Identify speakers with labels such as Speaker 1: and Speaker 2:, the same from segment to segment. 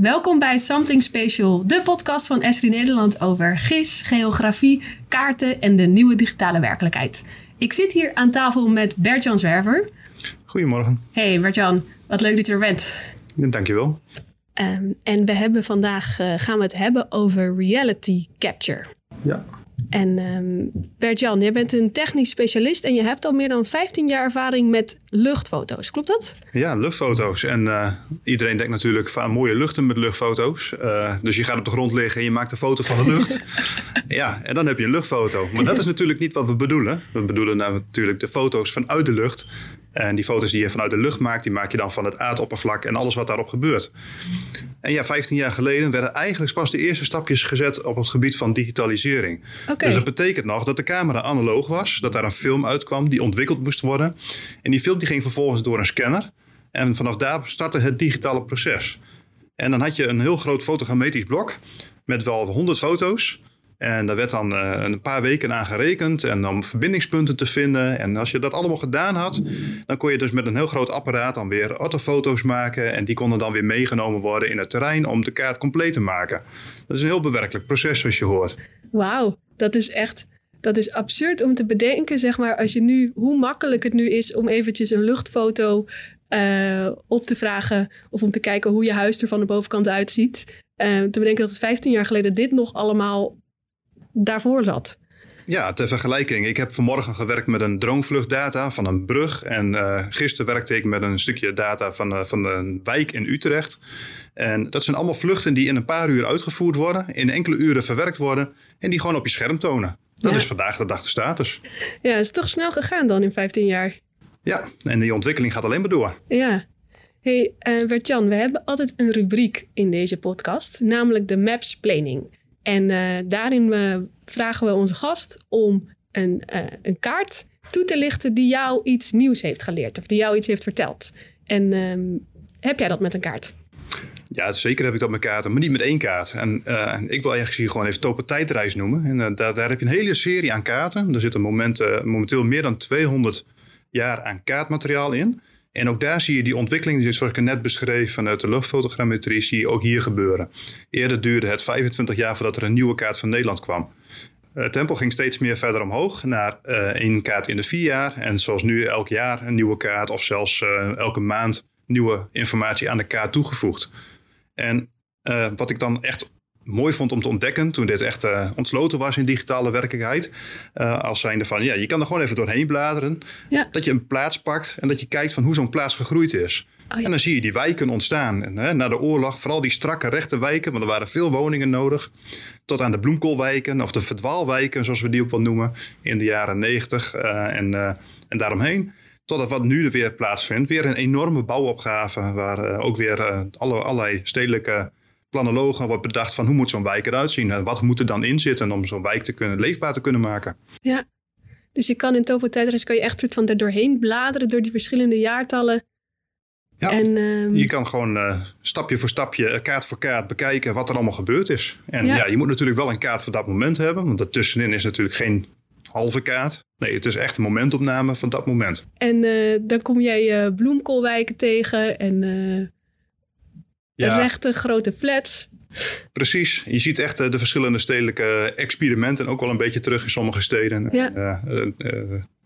Speaker 1: Welkom bij Something Special, de podcast van Esri Nederland over GIS, geografie, kaarten en de nieuwe digitale werkelijkheid. Ik zit hier aan tafel met Bert-Jan Zwerver.
Speaker 2: Goedemorgen.
Speaker 1: Hey Bert-Jan, wat leuk dat je er bent.
Speaker 2: Dankjewel.
Speaker 1: Um, en we hebben vandaag uh, gaan we het hebben over reality capture.
Speaker 2: Ja.
Speaker 1: En um, Bert-Jan, jij bent een technisch specialist en je hebt al meer dan 15 jaar ervaring met luchtfoto's. Klopt dat?
Speaker 2: Ja, luchtfoto's. En uh, iedereen denkt natuurlijk van mooie luchten met luchtfoto's. Uh, dus je gaat op de grond liggen en je maakt een foto van de lucht. ja, en dan heb je een luchtfoto. Maar dat is natuurlijk niet wat we bedoelen. We bedoelen nou natuurlijk de foto's vanuit de lucht. En die foto's die je vanuit de lucht maakt, die maak je dan van het aardoppervlak en alles wat daarop gebeurt. En ja, 15 jaar geleden werden eigenlijk pas de eerste stapjes gezet op het gebied van digitalisering.
Speaker 1: Okay.
Speaker 2: Dus dat betekent nog dat de camera analoog was, dat daar een film uitkwam die ontwikkeld moest worden. En die film die ging vervolgens door een scanner. En vanaf daar startte het digitale proces. En dan had je een heel groot fotogrammetisch blok met wel 100 foto's. En daar werd dan uh, een paar weken aan gerekend en om verbindingspunten te vinden. En als je dat allemaal gedaan had, dan kon je dus met een heel groot apparaat dan weer orthofoto's maken. En die konden dan weer meegenomen worden in het terrein om de kaart compleet te maken. Dat is een heel bewerkelijk proces zoals je hoort.
Speaker 1: Wauw, dat is echt... Dat is absurd om te bedenken, zeg maar, als je nu, hoe makkelijk het nu is om eventjes een luchtfoto uh, op te vragen of om te kijken hoe je huis er van de bovenkant uitziet. Uh, te bedenken dat het 15 jaar geleden dit nog allemaal daarvoor zat.
Speaker 2: Ja, ter vergelijking. Ik heb vanmorgen gewerkt met een dronevluchtdata van een brug. En uh, gisteren werkte ik met een stukje data van, uh, van een wijk in Utrecht. En dat zijn allemaal vluchten die in een paar uur uitgevoerd worden, in enkele uren verwerkt worden en die gewoon op je scherm tonen. Dat ja. is vandaag de dag de status.
Speaker 1: Ja, het is toch snel gegaan dan in 15 jaar.
Speaker 2: Ja, en die ontwikkeling gaat alleen maar door.
Speaker 1: Ja. Hey, uh, Bert-Jan, we hebben altijd een rubriek in deze podcast, namelijk de Maps Planning. En uh, daarin uh, vragen we onze gast om een, uh, een, kaart toe te lichten die jou iets nieuws heeft geleerd of die jou iets heeft verteld. En um, heb jij dat met een kaart?
Speaker 2: Ja, zeker heb ik dat met kaarten, maar niet met één kaart. En ik wil eigenlijk hier gewoon even Topen Tijdreis noemen. En daar, heb je een hele serie aan kaarten. Er zitten momenteel meer dan 200 jaar aan kaartmateriaal in. En ook daar zie je die ontwikkeling, zoals ik net beschreef vanuit de luchtfotogrammetrie, zie je ook hier gebeuren. Eerder duurde het 25 jaar voordat er een nieuwe kaart van Nederland kwam. Het tempo ging steeds meer verder omhoog naar uh, één kaart in de vier jaar. En zoals nu elk jaar een nieuwe kaart of zelfs uh, elke maand nieuwe informatie aan de kaart toegevoegd. En wat ik dan echt mooi vond om te ontdekken toen dit echt uh, ontsloten was in digitale werkelijkheid. Uh, als zijnde van, ja, je kan er gewoon even doorheen bladeren.
Speaker 1: Ja.
Speaker 2: Dat je een plaats pakt en dat je kijkt van hoe zo'n plaats gegroeid is.
Speaker 1: Oh, ja.
Speaker 2: En dan zie je die wijken ontstaan. En, hè, na de oorlog, vooral die strakke rechte wijken, want er waren veel woningen nodig. Tot aan de bloemkoolwijken of de verdwaalwijken, zoals we die ook wel noemen, in de jaren negentig uh, en, en daaromheen. Totdat wat nu er weer plaatsvindt, weer een enorme bouwopgave, waar ook weer alle, allerlei stedelijke planologen wordt bedacht van hoe moet zo'n wijk eruit zien en wat moet er dan in zitten om zo'n wijk te kunnen, leefbaar te kunnen maken.
Speaker 1: Ja, dus je kan in Topo Tijdreis kan je echt soort van er doorheen bladeren door die verschillende jaartallen.
Speaker 2: Ja,
Speaker 1: en, um...
Speaker 2: je kan gewoon uh, stapje voor stapje, kaart voor kaart bekijken wat er allemaal gebeurd is. En ja. ja. je moet natuurlijk wel een kaart voor dat moment hebben, want daartussenin is natuurlijk geen halve kaart. Nee, het is echt een momentopname van dat moment.
Speaker 1: En uh, dan kom jij uh, bloemkoolwijken tegen en ja. rechte grote flats.
Speaker 2: Precies. Je ziet echt uh, de verschillende stedelijke experimenten ook wel een beetje terug in sommige steden.
Speaker 1: Ja.
Speaker 2: Uh, uh,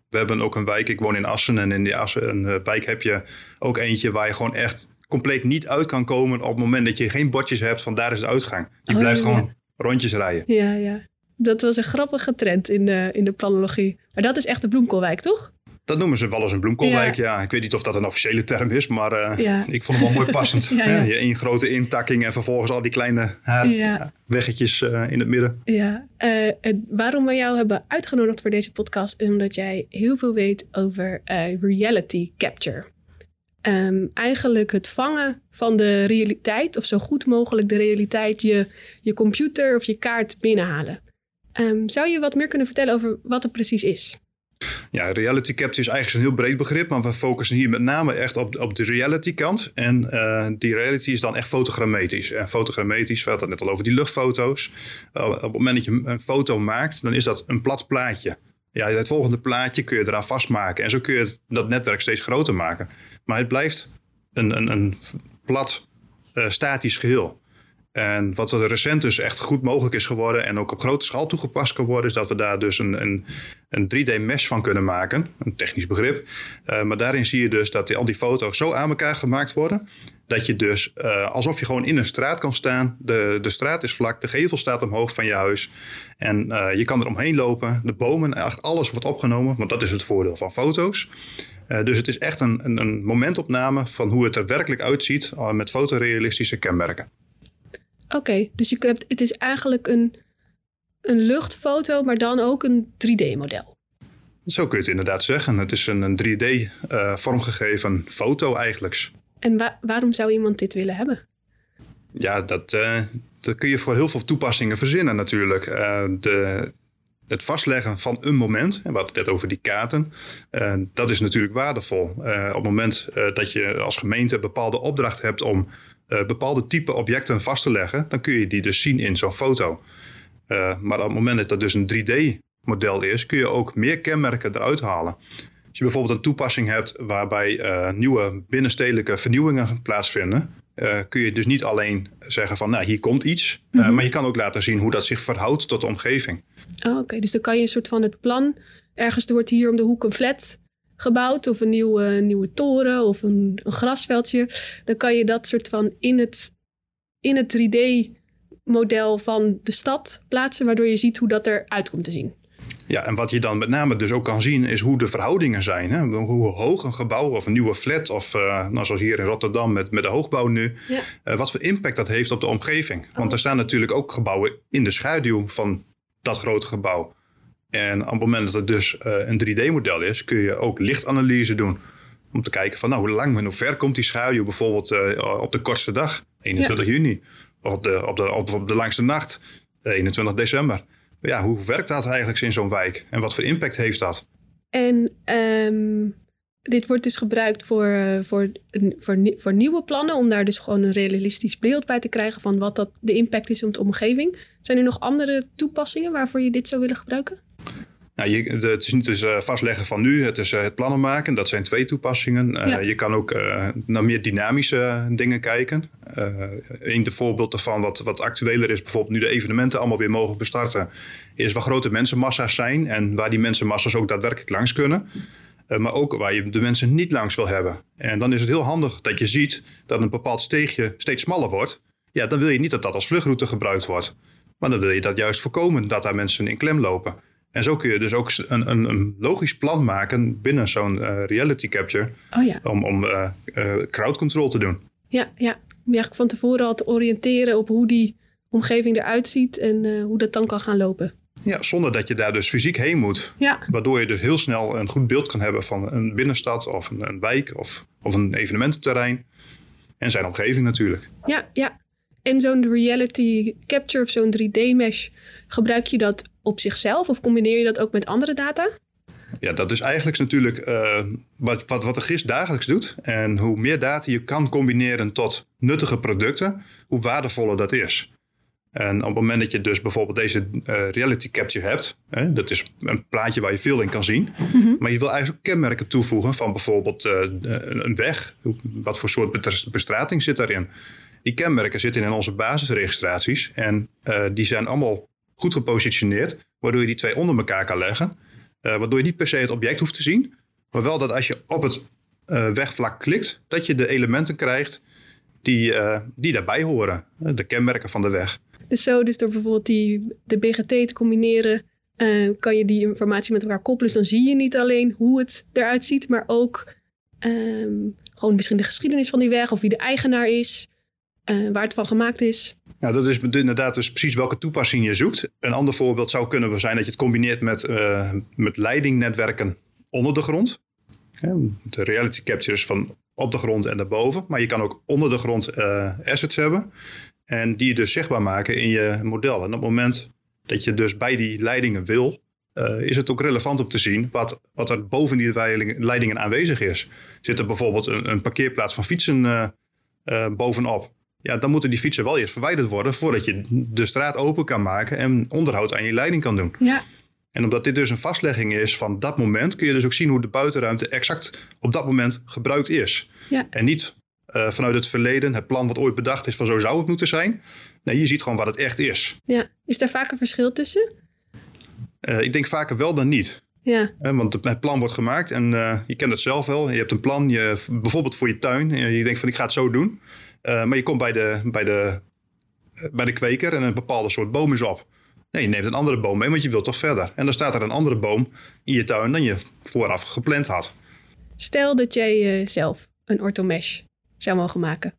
Speaker 2: we hebben ook een wijk, ik woon in Assen. En in die Assen wijk heb je ook eentje waar je gewoon echt compleet niet uit kan komen op het moment dat je geen bordjes hebt van daar is de uitgang. Je
Speaker 1: Oh,
Speaker 2: blijft
Speaker 1: ja,
Speaker 2: gewoon rondjes rijden.
Speaker 1: Ja, ja. Dat was een grappige trend in de, in de planologie. Maar dat is echt de bloemkoolwijk, toch?
Speaker 2: Dat noemen ze wel eens een bloemkoolwijk, ja. ja. Ik weet niet of dat een officiële term is, maar uh,
Speaker 1: ja.
Speaker 2: ik vond hem wel mooi passend.
Speaker 1: ja, ja.
Speaker 2: Je één grote intakking en vervolgens al die kleine haardweggetjes uh, in het midden.
Speaker 1: Ja, uh, waarom we jou hebben uitgenodigd voor deze podcast is omdat jij heel veel weet over reality capture. Um, eigenlijk het vangen van de realiteit, of zo goed mogelijk de realiteit, je, je computer of je kaart binnenhalen. Um, zou je wat meer kunnen vertellen over wat het precies is?
Speaker 2: Ja, reality capture is eigenlijk een heel breed begrip, maar we focussen hier met name echt op, op de reality kant. En uh, die reality is dan echt fotogrammetisch. En fotogrammetisch, we hadden het net al over die luchtfoto's. Uh, op het moment dat je een foto maakt, dan is dat een plat plaatje. Ja, het volgende plaatje kun je eraan vastmaken. En zo kun je dat netwerk steeds groter maken. Maar het blijft een, een, een plat, uh, statisch geheel. En wat er recent dus echt goed mogelijk is geworden en ook op grote schaal toegepast kan worden, is dat we daar dus een, een, een 3D-mesh van kunnen maken. Een technisch begrip. Uh, maar daarin zie je dus dat al die foto's zo aan elkaar gemaakt worden. Dat je dus uh, alsof je gewoon in een straat kan staan. De, de straat is vlak, de gevel staat omhoog van je huis. En uh, je kan er omheen lopen. De bomen, alles wordt opgenomen. Want dat is het voordeel van foto's. Dus het is echt een, een, een, momentopname van hoe het er werkelijk uitziet met fotorealistische kenmerken.
Speaker 1: Oké, okay, dus je hebt, het is eigenlijk een, een luchtfoto, maar dan ook een 3D-model.
Speaker 2: Zo kun je het inderdaad zeggen. Het is een, een 3D-vormgegeven foto eigenlijk.
Speaker 1: En wa waarom zou iemand dit willen hebben?
Speaker 2: Ja, dat, uh, dat kun je voor heel veel toepassingen verzinnen natuurlijk. Uh, de, het vastleggen van een moment, en we hadden het net over die kaarten, uh, dat is natuurlijk waardevol. op het moment dat je als gemeente een bepaalde opdracht hebt om bepaalde type objecten vast te leggen, dan kun je die dus zien in zo'n foto. maar op het moment dat dat dus een 3D-model is, kun je ook meer kenmerken eruit halen. Als je bijvoorbeeld een toepassing hebt waarbij uh, nieuwe binnenstedelijke vernieuwingen plaatsvinden, uh, kun je dus niet alleen zeggen van nou hier komt iets, mm -hmm. maar je kan ook laten zien hoe dat zich verhoudt tot de omgeving.
Speaker 1: Oh, Oké, dus dan kan je een soort van het plan, ergens wordt hier om de hoek een flat gebouwd of een nieuwe, nieuwe toren of een, een grasveldje. Dan kan je dat soort van in het, in het 3D model van de stad plaatsen, waardoor je ziet hoe dat eruit komt te zien.
Speaker 2: Ja, en wat je dan met name dus ook kan zien is hoe de verhoudingen zijn. Hè? Hoe hoog een gebouw of een nieuwe flat of uh, nou, zoals hier in Rotterdam met, met de hoogbouw nu. Ja. Uh, wat voor impact dat heeft op de omgeving. Want oh. er staan natuurlijk ook gebouwen in de schaduw van dat grote gebouw. En op het moment dat het dus uh, een 3D-model is, kun je ook lichtanalyse doen. Om te kijken van nou, hoe lang en hoe ver komt die schaduw bijvoorbeeld op de kortste dag, 21 ja. juni. Of op de, op, de, op, op de langste nacht, 21 december ja, hoe werkt dat eigenlijk in zo'n wijk en wat voor impact heeft dat?
Speaker 1: En um, dit wordt dus gebruikt voor, voor, voor, voor nieuwe plannen, om daar dus gewoon een realistisch beeld bij te krijgen van wat dat de impact is op de omgeving. Zijn er nog andere toepassingen waarvoor je dit zou willen gebruiken?
Speaker 2: Nou, je, het is niet dus uh, vastleggen van nu, het is uh, het plannen maken. Dat zijn twee toepassingen. Uh, ja. Je kan ook naar meer dynamische dingen kijken. een voorbeeld daarvan wat, wat actueler is, bijvoorbeeld nu de evenementen allemaal weer mogen bestarten, is waar grote mensenmassa's zijn en waar die mensenmassa's ook daadwerkelijk langs kunnen. maar ook waar je de mensen niet langs wil hebben. En dan is het heel handig dat je ziet dat een bepaald steegje steeds smaller wordt. Ja, dan wil je niet dat dat als vluchtroute gebruikt wordt. Maar dan wil je dat juist voorkomen, dat daar mensen in klem lopen. En zo kun je dus ook een, een, een logisch plan maken binnen zo'n uh, reality capture.
Speaker 1: Oh ja.
Speaker 2: Om, om uh, uh, crowd control te doen.
Speaker 1: Ja, ja. Om je van tevoren al te oriënteren op hoe die omgeving eruit ziet en hoe dat dan kan gaan lopen.
Speaker 2: Ja, zonder dat je daar dus fysiek heen moet.
Speaker 1: Ja.
Speaker 2: Waardoor je dus heel snel een goed beeld kan hebben van een binnenstad of een, een wijk of, of een evenemententerrein. En zijn omgeving natuurlijk.
Speaker 1: Ja, ja. En zo'n reality capture of zo'n 3D-mesh, gebruik je dat op zichzelf of combineer je dat ook met andere data?
Speaker 2: Ja, dat is eigenlijk natuurlijk uh, wat, wat, wat de GIS dagelijks doet. En hoe meer data je kan combineren tot nuttige producten, hoe waardevoller dat is. En op het moment dat je dus bijvoorbeeld deze uh, reality capture hebt, hè, dat is een plaatje waar je veel in kan zien, mm -hmm. maar je wil eigenlijk ook kenmerken toevoegen van bijvoorbeeld uh, een weg. Wat voor soort bestrating zit daarin? Die kenmerken zitten in onze basisregistraties en uh, die zijn allemaal goed gepositioneerd, waardoor je die twee onder elkaar kan leggen. Uh, waardoor je niet per se het object hoeft te zien, maar wel dat als je op het uh, wegvlak klikt, dat je de elementen krijgt die, die daarbij horen, de kenmerken van de weg.
Speaker 1: Dus zo, dus door bijvoorbeeld die, de BGT te combineren, kan je die informatie met elkaar koppelen. Dus dan zie je niet alleen hoe het eruit ziet, maar ook um, gewoon misschien de geschiedenis van die weg of wie de eigenaar is waar het van gemaakt is.
Speaker 2: Ja, dat is inderdaad dus precies welke toepassing je zoekt. Een ander voorbeeld zou kunnen zijn dat je het combineert met, uh, met leidingnetwerken onder de grond. de reality capture van op de grond en daarboven. Maar je kan ook onder de grond uh, assets hebben. En die je dus zichtbaar maken in je model. En op het moment dat je dus bij die leidingen wil, uh, is het ook relevant om te zien wat, wat er boven die leidingen aanwezig is. Zit er bijvoorbeeld een, een parkeerplaats van fietsen bovenop? Ja, dan moeten die fietsen wel eerst verwijderd worden voordat je de straat open kan maken en onderhoud aan je leiding kan doen.
Speaker 1: Ja.
Speaker 2: En omdat dit dus een vastlegging is van dat moment, kun je dus ook zien hoe de buitenruimte exact op dat moment gebruikt is.
Speaker 1: Ja.
Speaker 2: En niet eh, vanuit het verleden, het plan wat ooit bedacht is van zo zou het moeten zijn. Nee, je ziet gewoon wat het echt is.
Speaker 1: Ja, is daar vaak een verschil tussen?
Speaker 2: Uh, ik denk vaker wel dan niet.
Speaker 1: Ja.
Speaker 2: want het plan wordt gemaakt en uh, je kent het zelf wel. Je hebt een plan, je, bijvoorbeeld voor je tuin. Je denkt van ik ga het zo doen. Maar je komt bij de, bij, de, bij de kweker en een bepaalde soort boom is op. Nee, je neemt een andere boom mee, want je wilt toch verder. En dan staat er een andere boom in je tuin dan je vooraf gepland had.
Speaker 1: Stel dat jij zelf een orthomesh zou mogen maken.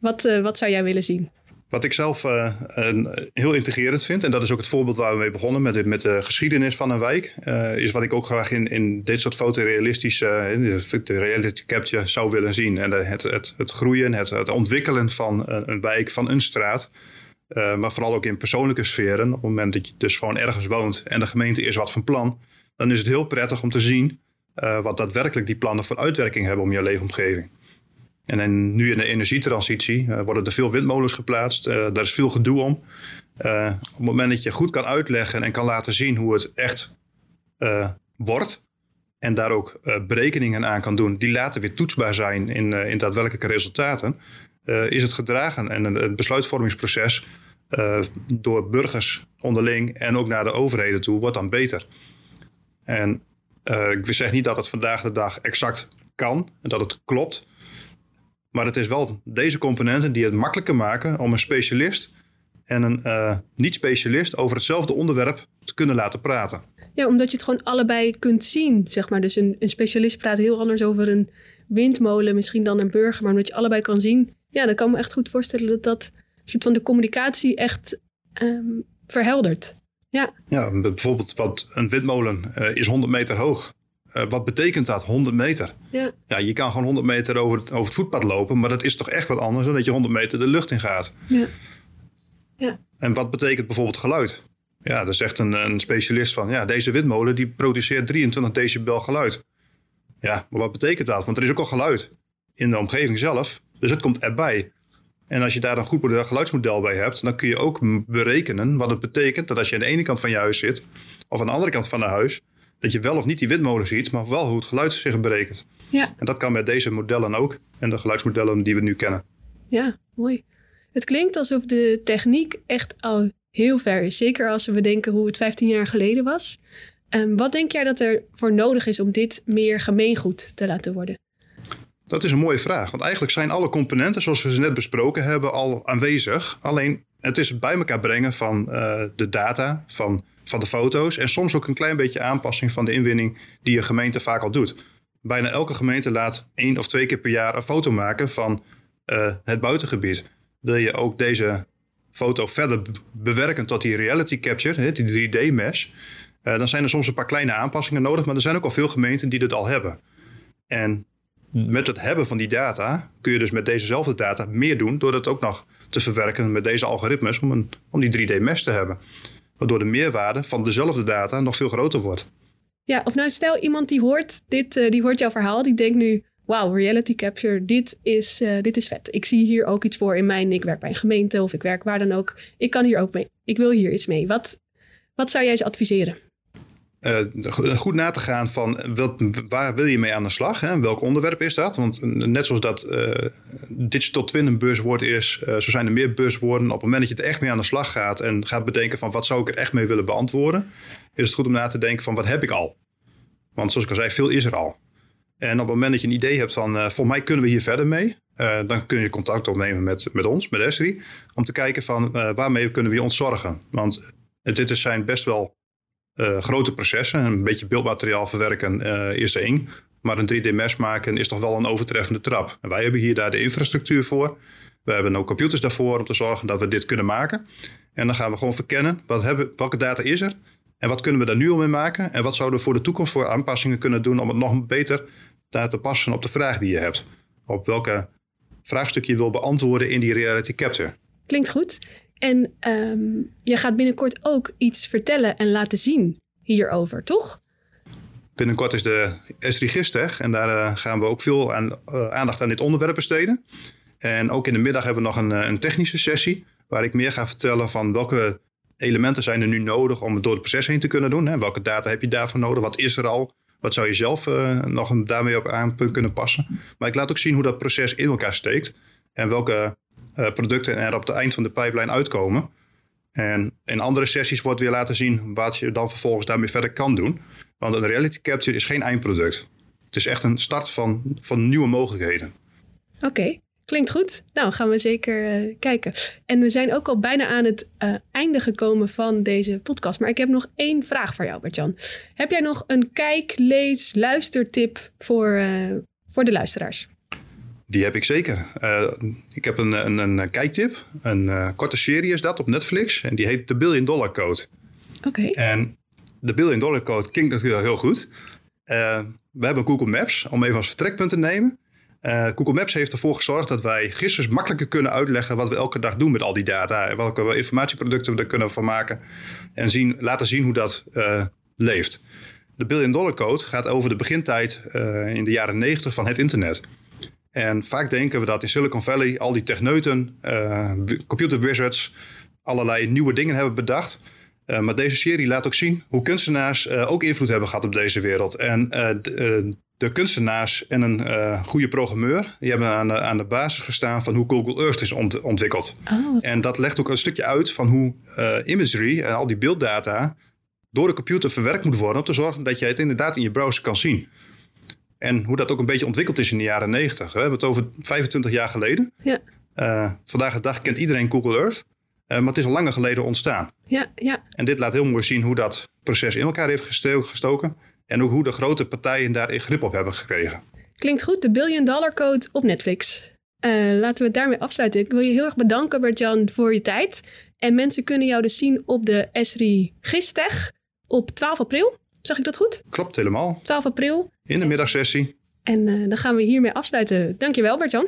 Speaker 1: Wat, wat zou jij willen zien?
Speaker 2: Wat ik zelf uh, een, heel integrerend vind, en dat is ook het voorbeeld waar we mee begonnen met, met de geschiedenis van een wijk, uh, is wat ik ook graag in, in dit soort fotorealistische, de reality capture zou willen zien. En het, het, het groeien, het, het ontwikkelen van een, een wijk, van een straat. maar vooral ook in persoonlijke sferen. Op het moment dat je dus gewoon ergens woont en de gemeente is wat van plan, dan is het heel prettig om te zien wat daadwerkelijk die plannen voor uitwerking hebben om je leefomgeving. En, nu in de energietransitie uh, worden er veel windmolens geplaatst. Uh, daar is veel gedoe om. Uh, op het moment dat je goed kan uitleggen en kan laten zien hoe het echt wordt. En daar ook berekeningen aan kan doen die later weer toetsbaar zijn in, in daadwerkelijke resultaten. is het gedragen en het besluitvormingsproces door burgers onderling en ook naar de overheden toe wordt dan beter. En ik zeg niet dat het vandaag de dag exact kan en dat het klopt. Maar het is wel deze componenten die het makkelijker maken om een specialist en een uh, niet-specialist over hetzelfde onderwerp te kunnen laten praten.
Speaker 1: Ja, omdat je het gewoon allebei kunt zien, zeg maar. Dus een, een specialist praat heel anders over een windmolen, misschien dan een burger. Maar omdat je allebei kan zien, ja, dan kan ik me echt goed voorstellen dat dat soort van de communicatie echt um, verheldert. Ja.
Speaker 2: ja, bijvoorbeeld wat een windmolen uh, is 100 meter hoog. Uh, wat betekent dat, 100 meter?
Speaker 1: Ja.
Speaker 2: ja, je kan gewoon 100 meter over het, over het voetpad lopen, maar dat is toch echt wat anders dan dat je 100 meter de lucht in gaat.
Speaker 1: Ja. Ja.
Speaker 2: En wat betekent bijvoorbeeld geluid? Ja, daar zegt een, een specialist van, ja, deze windmolen die produceert 23 decibel geluid. Ja, maar wat betekent dat? Want er is ook al geluid in de omgeving zelf, dus het komt erbij. En als je daar een goed geluidsmodel bij hebt, dan kun je ook berekenen wat het betekent dat als je aan de ene kant van je huis zit, of aan de andere kant van het huis, dat je wel of niet die windmolen ziet, maar wel hoe het geluid zich berekent.
Speaker 1: Ja.
Speaker 2: En dat kan met deze modellen ook en de geluidsmodellen die we nu kennen.
Speaker 1: Ja, mooi. Het klinkt alsof de techniek echt al heel ver is. Zeker als we bedenken hoe het 15 jaar geleden was. Um, wat denk jij dat er voor nodig is om dit meer gemeengoed te laten worden?
Speaker 2: Dat is een mooie vraag. Want eigenlijk zijn alle componenten, zoals we ze net besproken hebben, al aanwezig. Alleen het is bij elkaar brengen van uh, de data, van van de foto's. En soms ook een klein beetje aanpassing van de inwinning die een gemeente vaak al doet. Bijna elke gemeente laat één of twee keer per jaar een foto maken van uh, het buitengebied. Wil je ook deze foto verder bewerken tot die reality capture, die 3D-mesh, uh, eh, dan zijn er soms een paar kleine aanpassingen nodig. Maar er zijn ook al veel gemeenten die dit al hebben. En met het hebben van die data kun je dus met dezezelfde data meer doen door het ook nog te verwerken met deze algoritmes om, een, om die 3D-mesh te hebben waardoor de meerwaarde van dezelfde data nog veel groter wordt.
Speaker 1: Ja, of nou stel iemand die hoort, dit, uh, die hoort jouw verhaal, die denkt nu, wauw, reality capture, dit is, uh, dit is vet. Ik zie hier ook iets voor in mijn, ik werk bij een gemeente of ik werk waar dan ook. Ik kan hier ook mee, ik wil hier iets mee. Wat, wat zou jij ze adviseren?
Speaker 2: Uh, goed na te gaan van wat, waar wil je mee aan de slag? Hè? Welk onderwerp is dat? Want net zoals dat uh, digital twin een buzzwoord is, zo zijn er meer buzzwoorden. Op het moment dat je er echt mee aan de slag gaat en gaat bedenken van wat zou ik er echt mee willen beantwoorden, is het goed om na te denken van wat heb ik al? Want zoals ik al zei, veel is er al. En op het moment dat je een idee hebt van volgens mij kunnen we hier verder mee, dan kun je contact opnemen met, met ons, met Esri, om te kijken van waarmee kunnen we je ontzorgen. Want dit zijn best wel uh, grote processen. Een beetje beeldmateriaal verwerken uh, is één. Maar een 3D-mesh maken is toch wel een overtreffende trap. En wij hebben hier daar de infrastructuur voor. We hebben ook computers daarvoor om te zorgen dat we dit kunnen maken. En dan gaan we gewoon verkennen wat hebben, welke data is er en wat kunnen we daar nu al mee maken. En wat zouden we voor de toekomst voor aanpassingen kunnen doen om het nog beter daar te passen op de vraag die je hebt. Op welke vraagstuk je wil beantwoorden in die reality capture.
Speaker 1: Klinkt goed. En um, je gaat binnenkort ook iets vertellen en laten zien hierover, toch?
Speaker 2: Binnenkort is de Esri Gisteg en daar uh, gaan we ook veel aan, uh, aandacht aan dit onderwerp besteden. En ook in de middag hebben we nog een, uh, een, technische sessie waar ik meer ga vertellen van welke elementen zijn er nu nodig om het door het proces heen te kunnen doen. Hè? Welke data heb je daarvoor nodig? Wat is er al? Wat zou je zelf nog daarmee op aan kunnen passen? Maar ik laat ook zien hoe dat proces in elkaar steekt. En welke uh, producten er op het eind van de pipeline uitkomen. En in andere sessies wordt weer laten zien wat je dan vervolgens daarmee verder kan doen. Want een reality capture is geen eindproduct. Het is echt een start van, van nieuwe mogelijkheden.
Speaker 1: Oké, klinkt goed. Nou, gaan we zeker uh, kijken. En we zijn ook al bijna aan het uh, einde gekomen van deze podcast. Maar ik heb nog één vraag voor jou, Bert-Jan. Heb jij nog een kijk, lees, luistertip voor, voor de luisteraars?
Speaker 2: Die heb ik zeker. Uh, ik heb een, een, een kijktip. Een uh, korte serie is dat op Netflix. En die heet The Billion Dollar Code.
Speaker 1: Oké. Okay.
Speaker 2: En de Billion Dollar Code klinkt natuurlijk heel goed. Uh, we hebben Google Maps, om even als vertrekpunt te nemen. Google Maps heeft ervoor gezorgd dat wij gisteren makkelijker kunnen uitleggen wat we elke dag doen met al die data. En welke informatieproducten we er kunnen van maken. En zien, laten zien hoe dat leeft. De Billion Dollar Code gaat over de begintijd in de jaren 90 van het internet. En vaak denken we dat in Silicon Valley al die techneuten, uh, computer wizards, allerlei nieuwe dingen hebben bedacht. Uh, maar deze serie laat ook zien hoe kunstenaars uh, ook invloed hebben gehad op deze wereld. En de, de, kunstenaars en een goede programmeur, die hebben aan de, aan de basis gestaan van hoe Google Earth is ont ontwikkeld.
Speaker 1: Oh,
Speaker 2: en dat legt ook een stukje uit van hoe imagery en al die beelddata door de computer verwerkt moet worden om te zorgen dat je het inderdaad in je browser kan zien. En hoe dat ook een beetje ontwikkeld is in de jaren 90. We hebben het over 25 jaar geleden.
Speaker 1: Ja.
Speaker 2: Uh, vandaag de dag kent iedereen Google Earth. Uh, maar het is al langer geleden ontstaan.
Speaker 1: Ja, ja.
Speaker 2: En dit laat heel mooi zien hoe dat proces in elkaar heeft gestoken. En ook hoe de grote partijen daar grip op hebben gekregen.
Speaker 1: Klinkt goed, de Billion Dollar Code op Netflix. Uh, laten we het daarmee afsluiten. Ik wil je heel erg bedanken, Bert-Jan, voor je tijd. En mensen kunnen jou dus zien op de Esri Gistech op 12 april. Zeg ik dat goed?
Speaker 2: Klopt helemaal.
Speaker 1: 12 april.
Speaker 2: In de middagsessie.
Speaker 1: En uh, dan gaan we hiermee afsluiten. Dankjewel Bert-Jan.